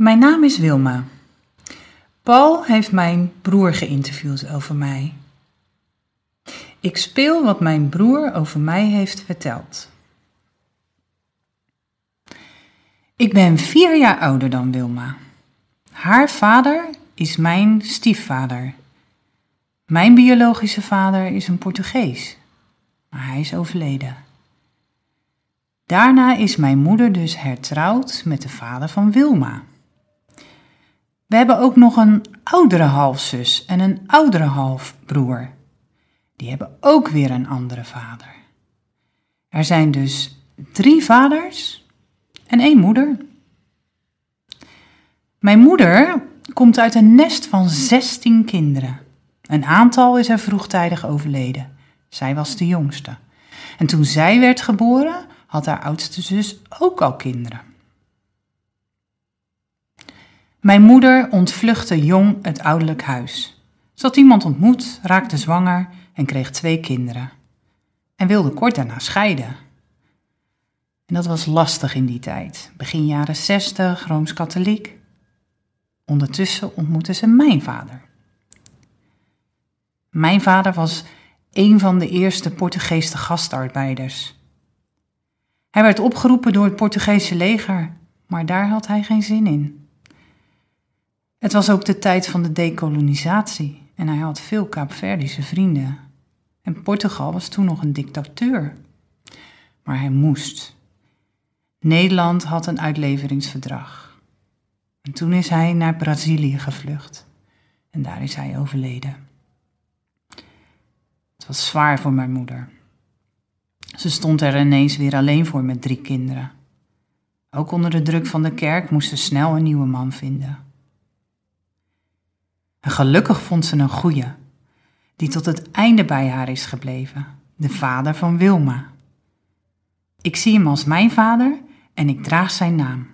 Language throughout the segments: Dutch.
Mijn naam is Wilma. Paul heeft mijn broer geïnterviewd over mij. Ik speel wat mijn broer over mij heeft verteld. Ik ben vier jaar ouder dan Wilma. Haar vader is mijn stiefvader. Mijn biologische vader is een Portugees, maar hij is overleden. Daarna is mijn moeder dus hertrouwd met de vader van Wilma. We hebben ook nog een oudere halfzus en een oudere halfbroer. Die hebben ook weer een andere vader. Er zijn dus drie vaders en één moeder. Mijn moeder komt uit een nest van 16 kinderen. Een aantal is er vroegtijdig overleden. Zij was de jongste. En toen zij werd geboren, had haar oudste zus ook al kinderen. Mijn moeder ontvluchtte jong het ouderlijk huis. Ze had iemand ontmoet, raakte zwanger en kreeg twee kinderen. En wilde kort daarna scheiden. En dat was lastig in die tijd. Begin jaren 60, rooms-katholiek. Ondertussen ontmoette ze mijn vader. Mijn vader was een van de eerste Portugese gastarbeiders. Hij werd opgeroepen door het Portugese leger, maar daar had hij geen zin in. Het was ook de tijd van de dekolonisatie en hij had veel Kaapverdische vrienden. En Portugal was toen nog een dictateur. Maar hij moest. Nederland had een uitleveringsverdrag. En toen is hij naar Brazilië gevlucht. En daar is hij overleden. Het was zwaar voor mijn moeder. Ze stond er ineens weer alleen voor met drie kinderen. Ook onder de druk van de kerk moest ze snel een nieuwe man vinden. Gelukkig vond ze een goeie, die tot het einde bij haar is gebleven, de vader van Wilma. Ik zie hem als mijn vader en ik draag zijn naam.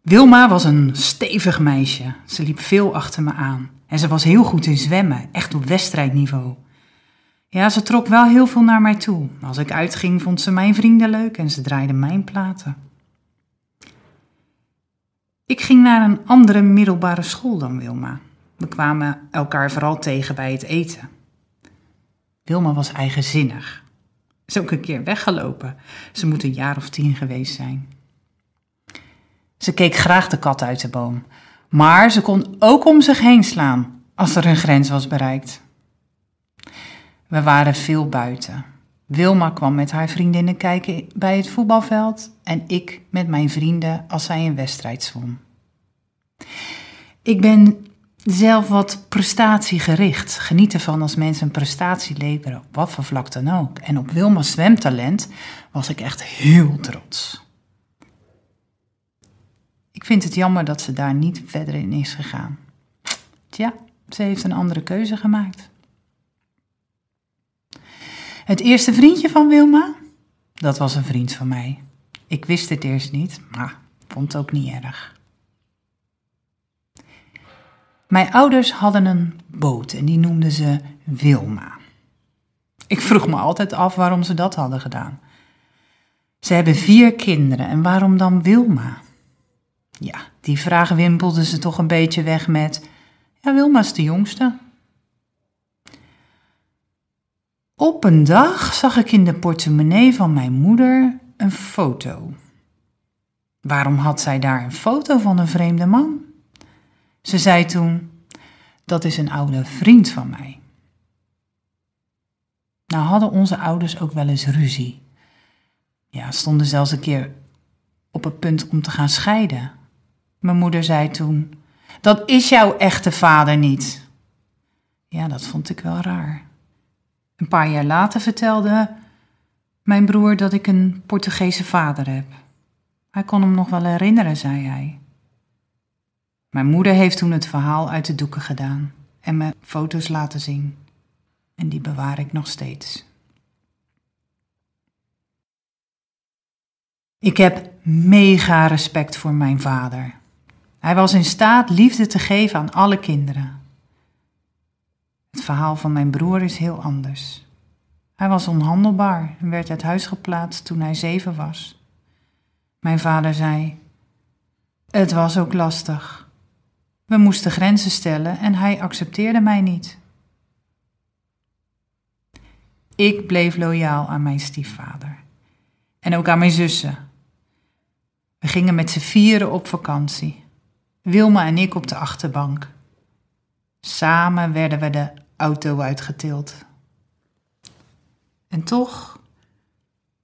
Wilma was een stevig meisje. Ze liep veel achter me aan. En ze was heel goed in zwemmen, echt op wedstrijdniveau. Ja, ze trok wel heel veel naar mij toe. Als ik uitging, vond ze mijn vrienden leuk en ze draaide mijn platen. Ik ging naar een andere middelbare school dan Wilma. We kwamen elkaar vooral tegen bij het eten. Wilma was eigenzinnig. Is ook een keer weggelopen. Ze moet een jaar of tien geweest zijn. Ze keek graag de kat uit de boom, maar ze kon ook om zich heen slaan als er een grens was bereikt. We waren veel buiten. Wilma kwam met haar vriendinnen kijken bij het voetbalveld en ik met mijn vrienden als zij een wedstrijd zwom. Ik ben zelf wat prestatiegericht. Geniet ervan als mensen een prestatie leveren, op wat voor vlak dan ook. En op Wilma's zwemtalent was ik echt heel trots. Ik vind het jammer dat ze daar niet verder in is gegaan. Tja, ze heeft een andere keuze gemaakt. Het eerste vriendje van Wilma, dat was een vriend van mij. Ik wist het eerst niet, maar vond het ook niet erg. Mijn ouders hadden een boot en die noemden ze Wilma. Ik vroeg me altijd af waarom ze dat hadden gedaan. Ze hebben vier kinderen en waarom dan Wilma? Ja, die vraag wimpelden ze toch een beetje weg met: Ja, Wilma is de jongste. Op een dag zag ik in de portemonnee van mijn moeder een foto. Waarom had zij daar een foto van een vreemde man? Ze zei toen: Dat is een oude vriend van mij. Nou hadden onze ouders ook wel eens ruzie. Ja, stonden zelfs een keer op het punt om te gaan scheiden. Mijn moeder zei toen: Dat is jouw echte vader niet. Ja, dat vond ik wel raar. Een paar jaar later vertelde mijn broer dat ik een Portugese vader heb. Hij kon hem nog wel herinneren, zei hij. Mijn moeder heeft toen het verhaal uit de doeken gedaan en me foto's laten zien. En die bewaar ik nog steeds. Ik heb mega respect voor mijn vader. Hij was in staat liefde te geven aan alle kinderen. Het verhaal van mijn broer is heel anders. Hij was onhandelbaar en werd uit huis geplaatst toen hij zeven was. Mijn vader zei: Het was ook lastig. We moesten grenzen stellen en hij accepteerde mij niet. Ik bleef loyaal aan mijn stiefvader en ook aan mijn zussen. We gingen met z'n vieren op vakantie. Wilma en ik op de achterbank. Samen werden we de auto uitgetild. En toch,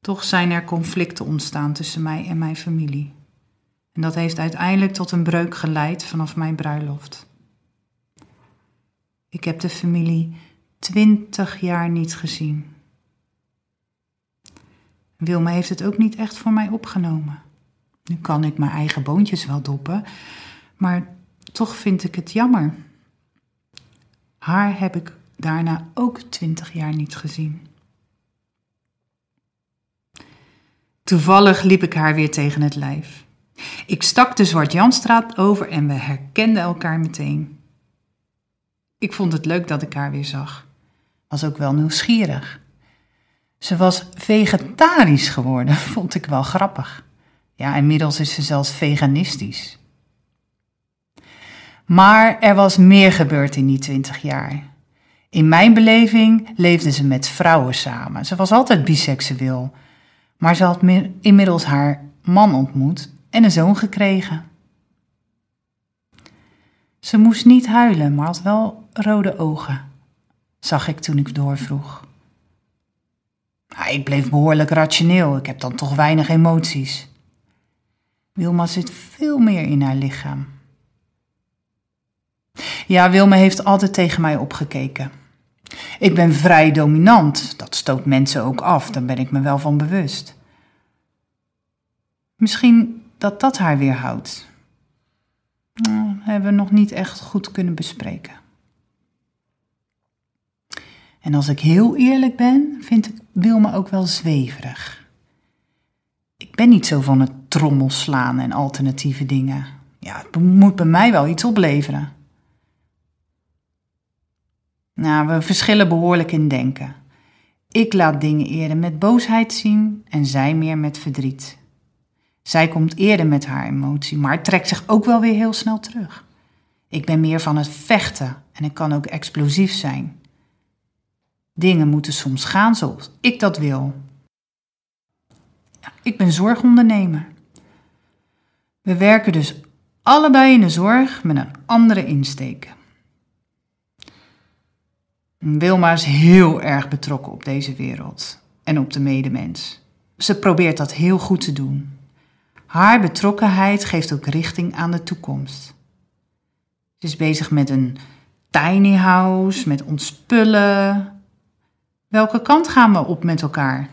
toch zijn er conflicten ontstaan tussen mij en mijn familie. En dat heeft uiteindelijk tot een breuk geleid vanaf mijn bruiloft. Ik heb de familie twintig jaar niet gezien. Wilma heeft het ook niet echt voor mij opgenomen. Nu kan ik mijn eigen boontjes wel doppen, maar toch vind ik het jammer. Haar heb ik daarna ook twintig jaar niet gezien. Toevallig liep ik haar weer tegen het lijf. Ik stak de Zwart-Janstraat over en we herkenden elkaar meteen. Ik vond het leuk dat ik haar weer zag. Was ook wel nieuwsgierig. Ze was vegetarisch geworden, vond ik wel grappig. Ja, inmiddels is ze zelfs veganistisch. Maar er was meer gebeurd in die twintig jaar. In mijn beleving leefde ze met vrouwen samen. Ze was altijd biseksueel. Maar ze had inmiddels haar man ontmoet en een zoon gekregen. Ze moest niet huilen, maar had wel rode ogen, zag ik toen ik doorvroeg. Ik bleef behoorlijk rationeel, ik heb dan toch weinig emoties. Wilma zit veel meer in haar lichaam. Ja, Wilma heeft altijd tegen mij opgekeken. Ik ben vrij dominant, dat stoot mensen ook af, daar ben ik me wel van bewust. Misschien dat dat haar weerhoudt. Nou, hebben we nog niet echt goed kunnen bespreken. En als ik heel eerlijk ben, vind ik Wilma ook wel zweverig. Ik ben niet zo van het trommelslaan en alternatieve dingen. Ja, het moet bij mij wel iets opleveren. Nou, we verschillen behoorlijk in denken. Ik laat dingen eerder met boosheid zien en zij meer met verdriet. Zij komt eerder met haar emotie, maar trekt zich ook wel weer heel snel terug. Ik ben meer van het vechten en ik kan ook explosief zijn. Dingen moeten soms gaan zoals ik dat wil. Ik ben zorgondernemer. We werken dus allebei in de zorg met een andere insteek. Wilma is heel erg betrokken op deze wereld en op de medemens. Ze probeert dat heel goed te doen. Haar betrokkenheid geeft ook richting aan de toekomst. Ze is bezig met een tiny house, met ontspullen. Welke kant gaan we op met elkaar?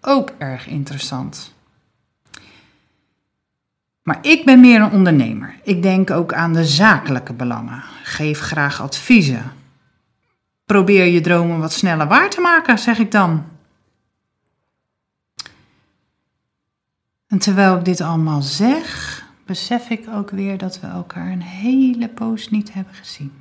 Ook erg interessant. Maar ik ben meer een ondernemer. Ik denk ook aan de zakelijke belangen. Geef graag adviezen. Probeer je dromen wat sneller waar te maken, zeg ik dan. En terwijl ik dit allemaal zeg, besef ik ook weer dat we elkaar een hele poos niet hebben gezien.